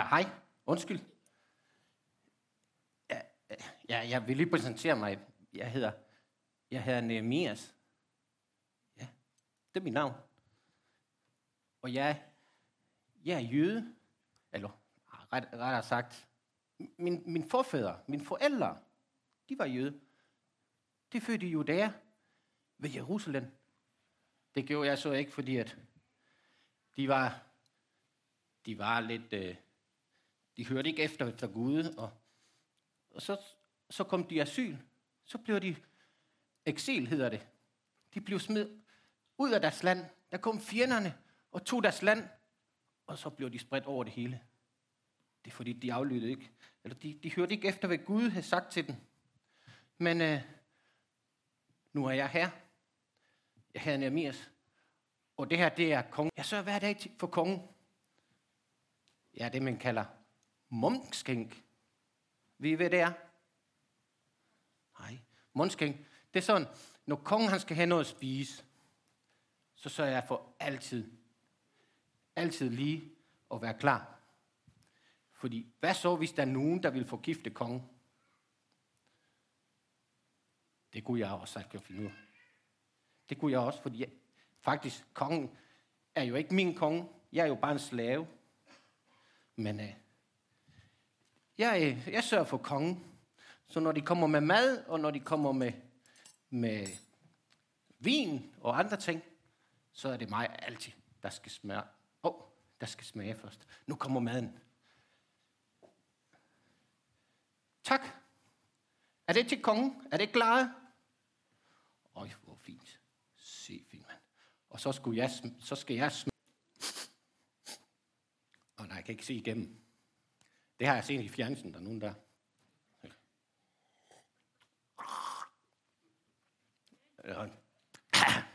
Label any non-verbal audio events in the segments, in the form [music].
Ja, hej. Undskyld. Ja, ja, jeg vil lige præsentere mig. Jeg hedder, jeg hedder Nehemias. Ja, det er mit navn. Og jeg, jeg er jøde, eller ret, rettere sagt, min, min forfædre, mine forældre, de var jøde. De fødte i Judæa ved Jerusalem. Det gjorde jeg så ikke, fordi at de var, de var lidt, øh, de hørte ikke efter efter Gud, og, og så, så kom de asyl. Så blev de eksil, hedder det. De blev smidt ud af deres land. Der kom fjenderne og tog deres land, og så blev de spredt over det hele. Det er fordi, de aflyttede ikke. Eller de, de hørte ikke efter, hvad Gud havde sagt til dem. Men øh, nu er jeg her. Jeg hedder Nehemias. Og det her, det er kongen. Jeg sørger hver dag for kongen. Ja, det man kalder mumskænk. Ved I, hvad det er? Nej, mumskænk. Det er sådan, når kongen han skal have noget at spise, så sørger jeg for altid, altid lige at være klar. Fordi hvad så, hvis der er nogen, der vil forgifte kongen? Det kunne jeg også sagt, finde ud Det kunne jeg også, fordi jeg, faktisk, kongen er jo ikke min konge. Jeg er jo bare en slave. Men øh, jeg, øh, jeg sørger for kongen. Så når de kommer med mad, og når de kommer med, med vin og andre ting, så er det mig altid, der skal smage. Åh, oh, der skal smage først. Nu kommer maden. Tak. Er det til kongen? Er det klaret? Øj, hvor fint. Se, fint mand. Og så, skulle jeg, så skal jeg smage. Og nej, jeg kan ikke se igennem. Det har jeg set i fjernsynet, der er nogen der.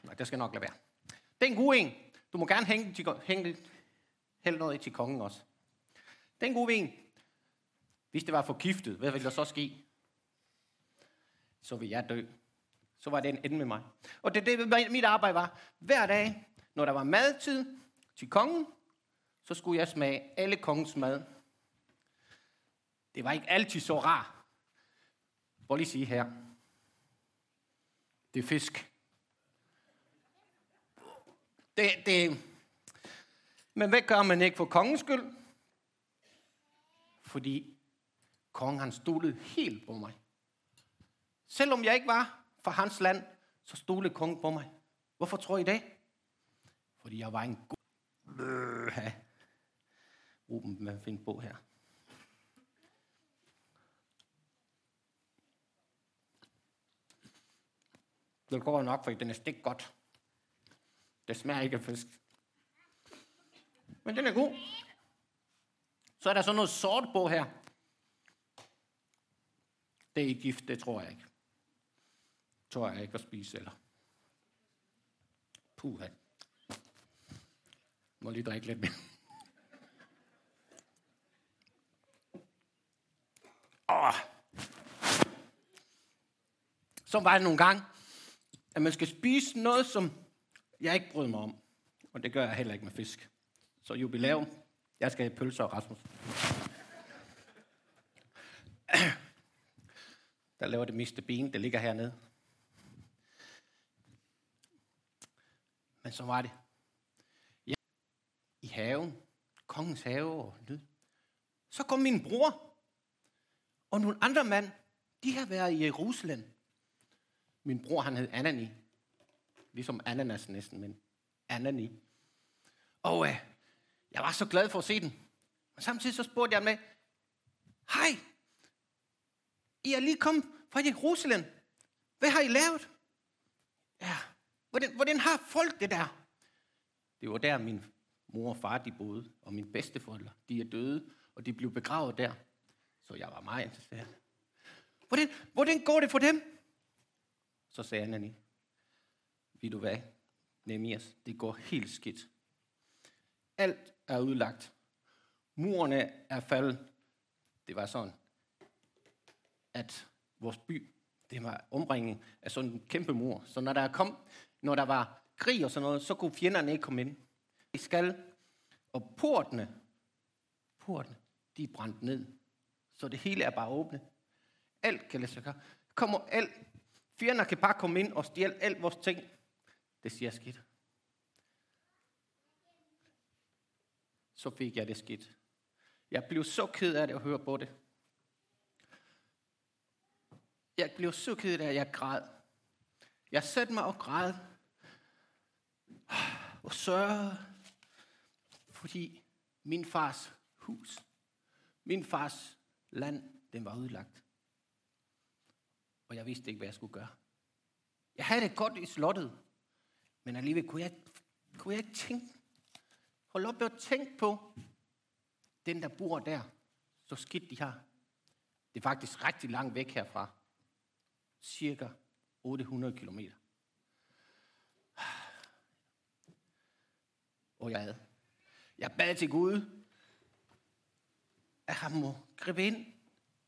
[coughs] Nej, det skal nok lade være. Det er en god en. Du må gerne hænge, hænge hælde noget i til kongen også. Det er en god en. Hvis det var forgiftet, hvad ville der så ske? Så vil jeg dø. Så var det en ende med mig. Og det det, mit arbejde var. Hver dag, når der var madtid til kongen, så skulle jeg smage alle kongens mad. Det var ikke altid så rart. Prøv lige sige her. Det er fisk. Det, det, men hvad gør man ikke for kongens skyld? Fordi kongen han stolede helt på mig. Selvom jeg ikke var fra hans land, så stolede kongen på mig. Hvorfor tror I det? Fordi jeg var en god... Øh, Ruben, hvad finder på her? Det går nok, for den er stik godt. Det smager ikke af fisk. Men den er god. Så er der så noget sort på her. Det er ikke gift, det tror jeg ikke. Det tror jeg ikke at spise, eller? Puha. Må lige drikke lidt mere. Åh. Så var det nogle gange, at man skal spise noget, som jeg ikke bryder mig om. Og det gør jeg heller ikke med fisk. Så jubilæum. Jeg skal have pølser og Rasmus. [clears throat] Der laver det meste ben, det ligger hernede. Men så var det. Ja, I haven, kongens have og lyd. Så kom min bror og nogle andre mand. De har været i Jerusalem. Min bror, han hed Anani. Ligesom ananas næsten, men Anani. Og øh, jeg var så glad for at se den. Og samtidig så spurgte jeg med, hej, I er lige kommet fra Jerusalem. Hvad har I lavet? Ja, hvordan, hvordan har folk det der? Det var der, min mor og far de boede, og mine bedsteforældre, de er døde, og de blev begravet der. Så jeg var meget interesseret. Hvordan, hvordan går det for dem? Så sagde Anani, ved du hvad, Nemias, det går helt skidt. Alt er udlagt. Murene er faldet. Det var sådan, at vores by, det var omringet af sådan en kæmpe mur. Så når der kom, når der var krig og sådan noget, så kunne fjenderne ikke komme ind. I skal, og portene, portene, de er brændt ned. Så det hele er bare åbne. Alt kan lade sig gøre. Kommer alt. Fjender kan bare komme ind og stjæle alt vores ting. Det siger skidt. Så fik jeg det skidt. Jeg blev så ked af det at høre på det. Jeg blev så ked af, at jeg græd. Jeg satte mig og græd. Og sørgede. Fordi min fars hus, min fars land, den var udlagt. Og jeg vidste ikke, hvad jeg skulle gøre. Jeg havde det godt i slottet. Men alligevel kunne jeg, kunne jeg ikke tænke. Hold op med at tænke på, den der bor der, så skidt de har. Det er faktisk rigtig langt væk herfra cirka 800 kilometer. Og jeg bad. Jeg bad til Gud, at han må gribe ind.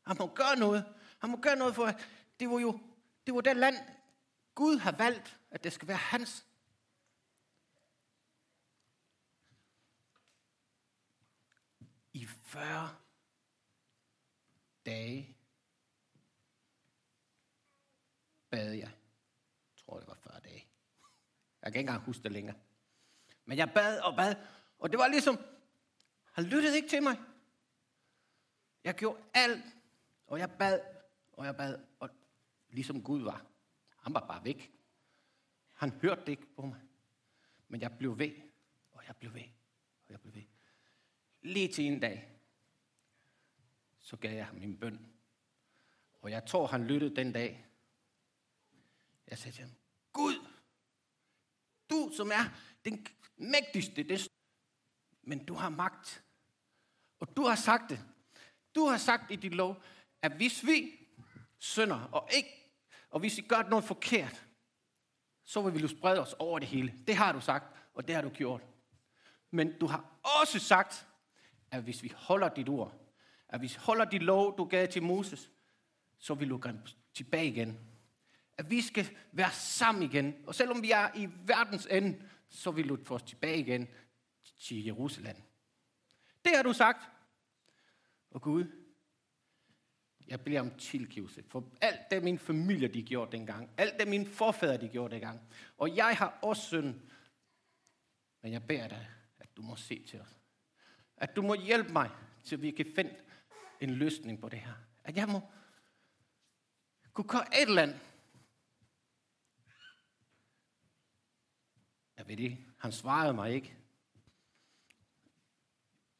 Han må gøre noget. Han må gøre noget for, at det var jo det var det land, Gud har valgt, at det skal være hans. I 40 dage bad jeg. Jeg tror, det var 40 dage. Jeg kan ikke engang huske det længere. Men jeg bad og bad, og det var ligesom, han lyttede ikke til mig. Jeg gjorde alt, og jeg bad, og jeg bad, og ligesom Gud var. Han var bare væk. Han hørte det ikke på mig. Men jeg blev ved, og jeg blev ved, og jeg blev ved. Lige til en dag, så gav jeg ham min bøn. Og jeg tror, han lyttede den dag, jeg sagde til ham, Gud, du som er den mægtigste, det, men du har magt. Og du har sagt det. Du har sagt i dit lov, at hvis vi synder, og ikke, og hvis vi gør noget forkert, så vil vi sprede os over det hele. Det har du sagt, og det har du gjort. Men du har også sagt, at hvis vi holder dit ord, at hvis vi holder dit lov, du gav til Moses, så vil du gå tilbage igen at vi skal være sammen igen. Og selvom vi er i verdens ende, så vil du få os tilbage igen til Jerusalem. Det har du sagt. Og Gud, jeg beder om tilgivelse for alt det, min familie de gjorde dengang. Alt det, mine forfædre de gjorde dengang. Og jeg har også synd. Men jeg beder dig, at du må se til os. At du må hjælpe mig, til vi kan finde en løsning på det her. At jeg må kunne gøre et eller andet, Jeg ved det. Han svarede mig ikke.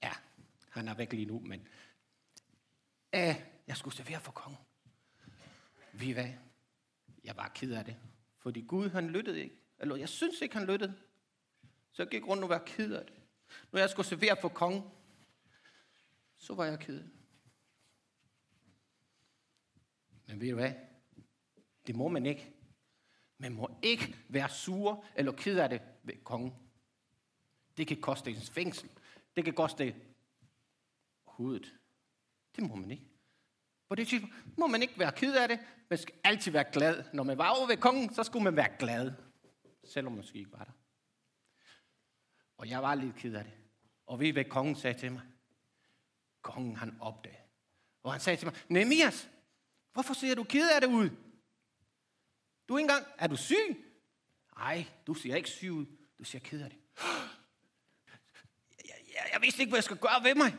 Ja, han er væk lige nu, men Æh, jeg skulle servere for kongen. Vi hvad? Jeg var ked af det. Fordi Gud, han lyttede ikke. Eller jeg synes ikke, han lyttede. Så jeg gik rundt og var ked af det. Når jeg skulle servere for kongen, så var jeg ked. Men ved du hvad? Det må man ikke. Man må ikke være sur eller ked af det ved kongen. Det kan koste ens fængsel. Det kan koste hovedet. Det må man ikke. På det tidspunkt må man ikke være ked af det. Man skal altid være glad. Når man var over ved kongen, så skulle man være glad. Selvom man måske ikke var der. Og jeg var lidt ked af det. Og ved hvad kongen sagde til mig? Kongen han opdagede. Og han sagde til mig, Nemias, hvorfor ser du ked af det ud? Du er ikke engang, er du syg? Nej, du ser ikke syg ud. Du ser ked af det. [gasps] Jeg, jeg, jeg vidste ikke, hvad jeg skal gøre ved mig.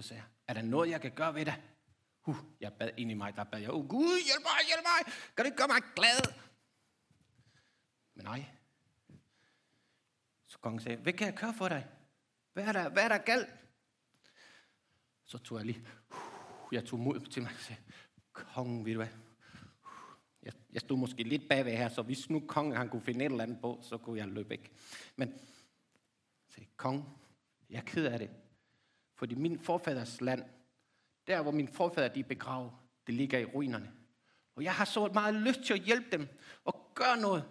Så sagde jeg, er der noget, jeg kan gøre ved det? Uh, jeg bad ind i mig, der bad jeg, oh Gud, hjælp mig, hjælp mig. Kan du ikke gøre mig glad? Men nej. Så kongen sagde, hvad kan jeg gøre for dig? Hvad er der, hvad er der galt? Så tog jeg lige, uh, jeg tog mod til mig og sagde, kongen, ved du hvad? Jeg, jeg stod måske lidt bagved her, så hvis nu kongen han kunne finde et eller andet på, så kunne jeg løbe væk. Men sagde, kongen, jeg er ked af det. Fordi min forfaders land, der hvor min forfader de er begravet, det ligger i ruinerne. Og jeg har så meget lyst til at hjælpe dem og gøre noget.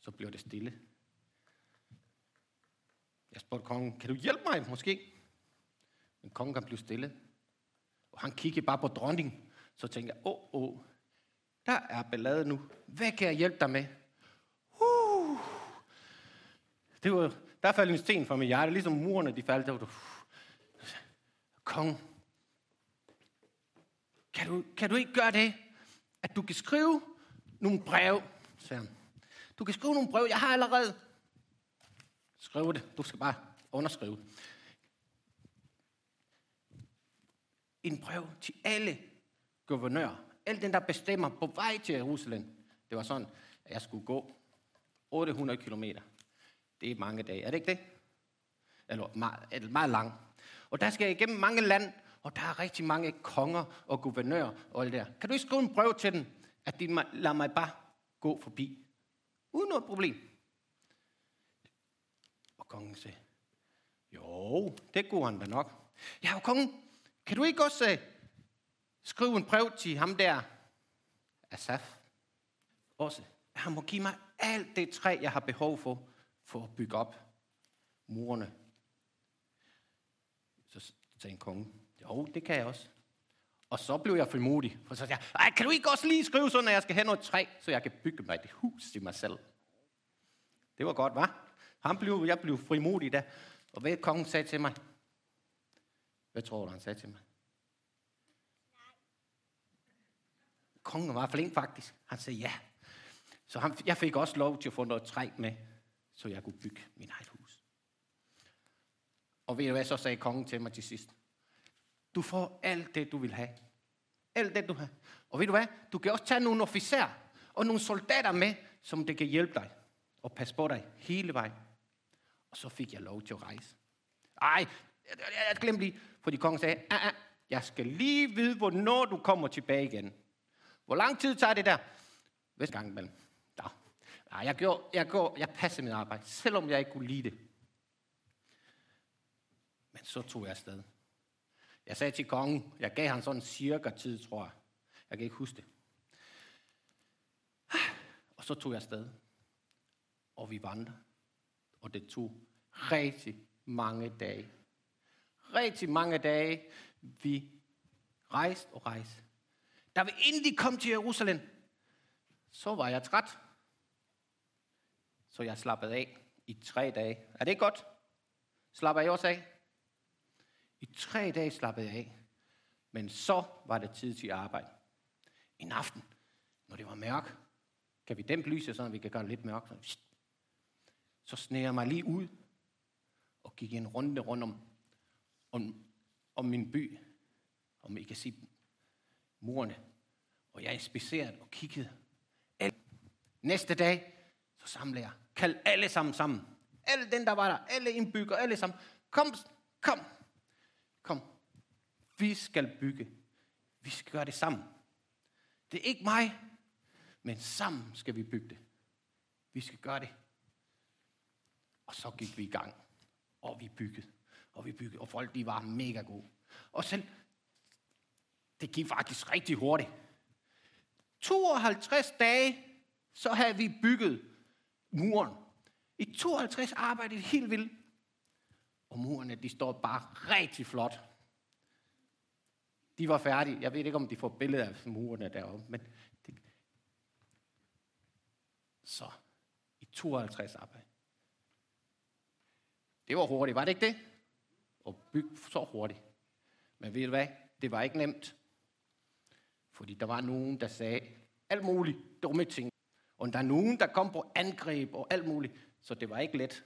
Så blev det stille. Jeg spurgte kongen, kan du hjælpe mig måske? Men kongen kan blive stille. Og han kiggede bare på dronningen. Så tænkte jeg, åh, oh, oh, der er ballade nu. Hvad kan jeg hjælpe dig med? Uh, Det var, der faldt en sten fra mit hjerte, ligesom murene de faldt. Der var du, kong, kan du, kan du ikke gøre det, at du kan skrive nogle brev, sagde han. Du kan skrive nogle brev, jeg har allerede. skrevet det, du skal bare underskrive. En brev til alle guvernører, alle den, der bestemmer på vej til Jerusalem. Det var sådan, at jeg skulle gå 800 kilometer. Det er mange dage, er det ikke det? Eller meget, meget lang. Og der skal jeg igennem mange land, og der er rigtig mange konger og guvernører og alt der. Kan du ikke skrive en brev til dem, at de lader mig bare gå forbi? Uden noget problem. Og kongen sagde, jo, det går han da nok. Ja, og kongen, kan du ikke også uh, skrive en brev til ham der, Asaf? Også. Han må give mig alt det træ, jeg har behov for, for at bygge op murene. Så sagde en konge, jo, det kan jeg også. Og så blev jeg frimodig, for så sagde jeg, kan du ikke også lige skrive sådan, at jeg skal have noget træ, så jeg kan bygge mig et hus til mig selv? Det var godt, var? Han blev, jeg blev frimodig da. Og hvad kongen sagde til mig? Hvad tror du, han sagde til mig? Kongen var flink faktisk. Han sagde ja. Så han, jeg fik også lov til at få noget træ med, så jeg kunne bygge min eget hus. Og ved du hvad, så sagde kongen til mig til sidst? Du får alt det, du vil have. Alt det, du har. Og ved du hvad? Du kan også tage nogle officer og nogle soldater med, som det kan hjælpe dig og passe på dig hele vejen. Og så fik jeg lov til at rejse. Ej, jeg, jeg, jeg glemte lige, fordi kongen sagde, ah, ah, jeg skal lige vide, hvornår du kommer tilbage igen. Hvor lang tid tager det der? Hvis gang imellem. Ja. Jeg, gjorde, jeg, går, jeg passede mit arbejde, selvom jeg ikke kunne lide det. Men så tog jeg afsted. Jeg sagde til kongen, jeg gav ham sådan cirka tid, tror jeg. Jeg kan ikke huske det. Og så tog jeg afsted. Og vi vandrede. Og det tog rigtig mange dage. Rigtig mange dage, vi rejste og rejste. Da vi endelig kom til Jerusalem, så var jeg træt. Så jeg slappede af i tre dage. Er det godt? Slapper jeg også af? I tre dage slappede jeg af. Men så var det tid til arbejde. En aften, når det var mørk, kan vi dæmpe lyset, så vi kan gøre det lidt mørkt. Så sneer jeg mig lige ud og gik en runde rundt om, om, om min by. Om I kan se murene. Og jeg inspicerede og kiggede. Næste dag, så samler jeg. Kald alle sammen sammen. Alle den, der var der. Alle indbygger, alle sammen. Kom, kom, Kom, vi skal bygge. Vi skal gøre det sammen. Det er ikke mig, men sammen skal vi bygge det. Vi skal gøre det. Og så gik vi i gang. Og vi byggede. Og vi byggede. Og folk, de var mega gode. Og selv, det gik faktisk rigtig hurtigt. 52 dage, så havde vi bygget muren. I 52 arbejdede helt vildt. Og murene, de står bare rigtig flot. De var færdige. Jeg ved ikke, om de får billeder af murene deroppe, men det... så i 52 arbejde. Det var hurtigt, var det ikke det? At bygge så hurtigt. Men ved du hvad? Det var ikke nemt. Fordi der var nogen, der sagde alt muligt dumme ting. Og der er nogen, der kom på angreb og alt muligt. Så det var ikke let.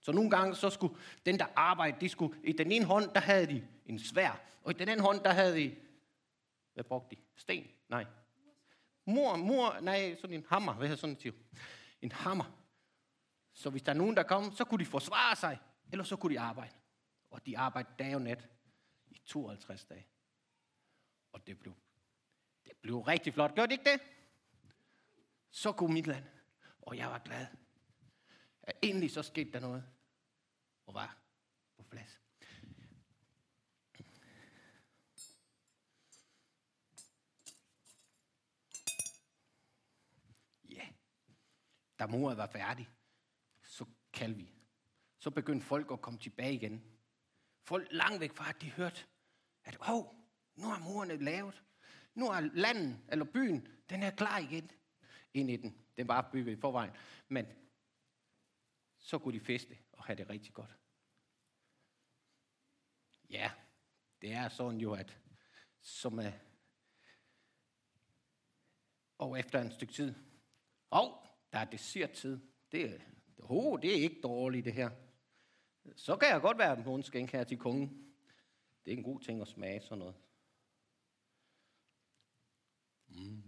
Så nogle gange så skulle den, der arbejdede, de skulle, i den ene hånd, der havde de en svær, og i den anden hånd, der havde de, hvad brugte de? Sten? Nej. Mor, mor, nej, sådan en hammer, hvad hedder sådan en En hammer. Så hvis der er nogen, der kom, så kunne de forsvare sig, eller så kunne de arbejde. Og de arbejdede dag og nat i 52 dage. Og det blev, det blev rigtig flot. Gjorde det ikke det? Så god mit land. Og jeg var glad. At endelig så skete der noget og var på plads. Ja, da mordet var færdig, så kaldte vi. Så begyndte folk at komme tilbage igen. Folk langt væk fra, at de hørte, at oh, nu er murene lavet. Nu er landet, eller byen, den er klar igen ind i den. Den var bygget i forvejen. Men så kunne de feste og have det rigtig godt. Ja, det er sådan jo, at som er, og efter en stykke tid, og der er desserttid. Det er, oh, det er ikke dårligt, det her. Så kan jeg godt være en skænk her til kongen. Det er en god ting at smage sådan noget. Mm.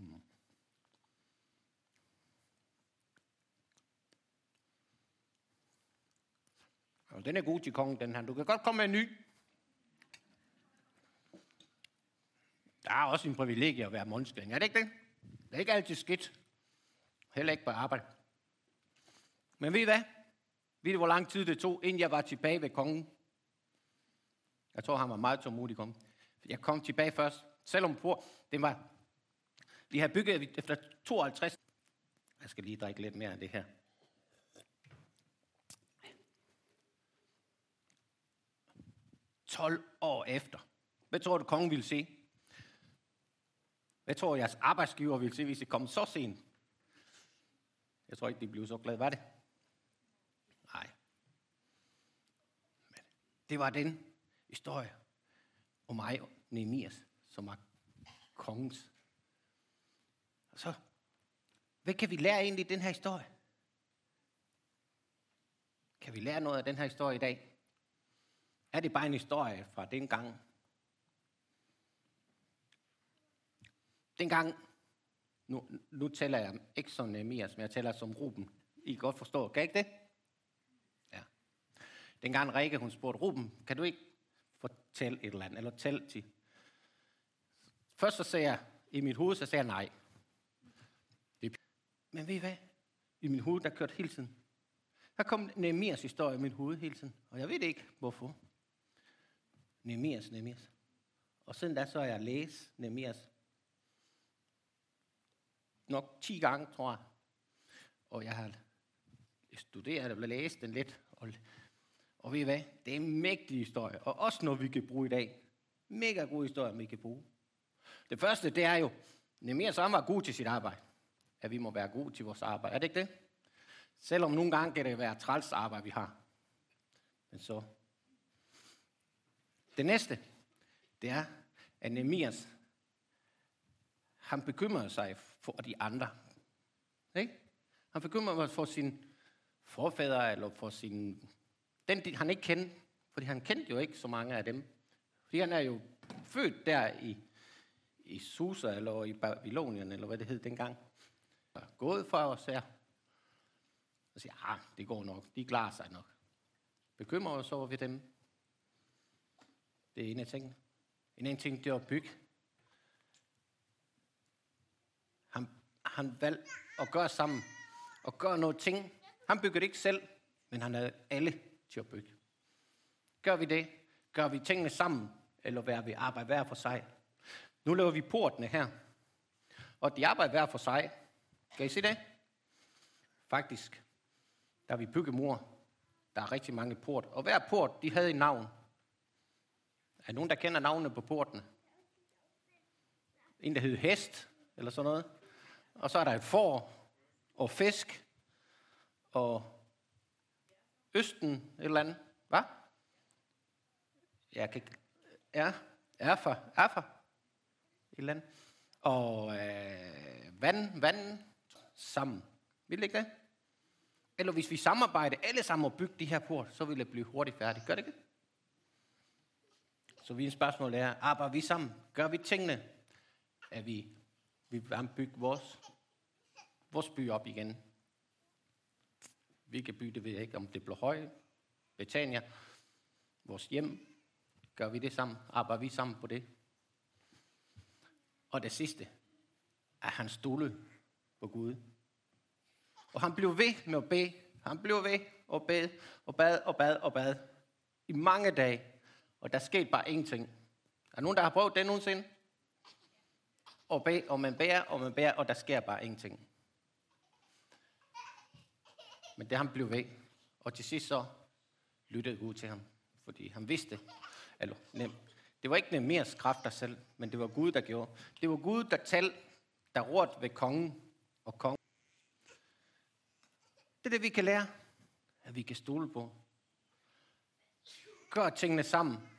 Og den er god til kongen, den her. Du kan godt komme med en ny. Der er også en privilegie at være månskæring, er det ikke det? Det er ikke altid skidt. Heller ikke på arbejde. Men ved I hvad? Ved I, hvor lang tid det tog, inden jeg var tilbage ved kongen? Jeg tror, han var meget tålmodig kom. Jeg kom tilbage først, selvom på, det var, vi har bygget efter 52. Jeg skal lige drikke lidt mere af det her. Tolv år efter. Hvad tror du, kongen ville se? Hvad tror jeres arbejdsgiver ville se, hvis det kom så sent? Jeg tror ikke, de blev så glade. Var det? Nej. Men det var den historie om mig, Nehemias, som var kongens. Og så, hvad kan vi lære egentlig i den her historie? Kan vi lære noget af den her historie i dag? Er det bare en historie fra dengang. Dengang nu, nu tæller jeg ikke som Nehemias, men jeg tæller som Ruben. I kan godt forstå. Kan I ikke det? Ja. Dengang Rikke, hun spurgte, Ruben, kan du ikke fortælle et eller andet, eller tælle til? Først så sagde jeg, i mit hoved, så sagde jeg nej. Det, men ved I hvad? I mit hoved, der kørte hele tiden. Der kom Nehemias historie i mit hoved hele tiden, og jeg ved ikke, hvorfor. Nemias, Nemias. Og siden da så har jeg læst Nemias nok 10 gange, tror jeg. Og jeg har studeret og læst den lidt. Og, og ved I hvad? Det er en mægtig historie, og også noget, vi kan bruge i dag. Mega god historie, vi kan bruge. Det første, det er jo, Nemir så var god til sit arbejde. At vi må være gode til vores arbejde. Er det ikke det? Selvom nogle gange kan det være træls arbejde, vi har. Men så. Det næste, det er, at Nemias, han bekymrer sig for de andre. Ikke? Han bekymrer sig for sin forfædre, eller for sin... Den, han ikke kendte, fordi han kendte jo ikke så mange af dem. Fordi han er jo født der i, i Susa, eller i Babylonien, eller hvad det hed dengang. Og gået for os her. Og siger, ah, det går nok, de klarer sig nok. Bekymrer os over ved dem. Det er en af tingene. En anden ting, det er at bygge han han valgte at gøre sammen. Og gøre noget ting. Han bygger det ikke selv, men han havde alle til at bygge. Gør vi det? Gør vi tingene sammen? Eller hvad vi arbejder hver for sig? Nu laver vi portene her. Og de arbejder hver for sig. Kan I se det? Faktisk, der vi bygget mor, der er rigtig mange port. Og hver port, de havde et navn. Er nogen, der kender navnene på portene? En, der hed hest, eller sådan noget. Og så er der et får og fisk og østen et eller andet. Hvad? Jeg kan... Ja, erfa, erfa. Et eller andet. Og øh, vand, vand sammen. Vil det ikke det? Eller hvis vi samarbejder alle sammen og bygger de her port, så vil det blive hurtigt færdigt. Gør det ikke? Så vi spørgsmål er, arbejder vi sammen? Gør vi tingene? Er vi vi vil bygge vores, vores by op igen. Hvilke by, det ved jeg ikke, om det bliver høje, Betania, vores hjem. Gør vi det sammen? Arbejder vi sammen på det? Og det sidste, at han stole på Gud. Og han blev ved med at bede. Han blev ved og bede og bad og bad og bad i mange dage. Og der skete bare ingenting. Er der nogen, der har prøvet det nogensinde? og, bag, og man bærer, og man bærer, og der sker bare ingenting. Men det han blev ved. Og til sidst så lyttede Gud til ham, fordi han vidste, eller nem, det var ikke Nehemias kræfter selv, men det var Gud, der gjorde. Det var Gud, der talte, der rådte ved kongen og kongen. Det er det, vi kan lære at vi kan stole på. Gør tingene sammen.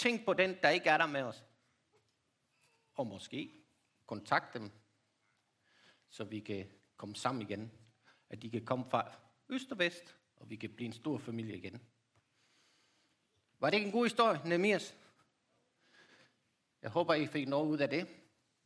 Tænk på den, der ikke er der med os. Og måske kontakt dem, så vi kan komme sammen igen. At de kan komme fra øst og vest, og vi kan blive en stor familie igen. Var det ikke en god historie, Nemias? Jeg håber, I fik noget ud af det.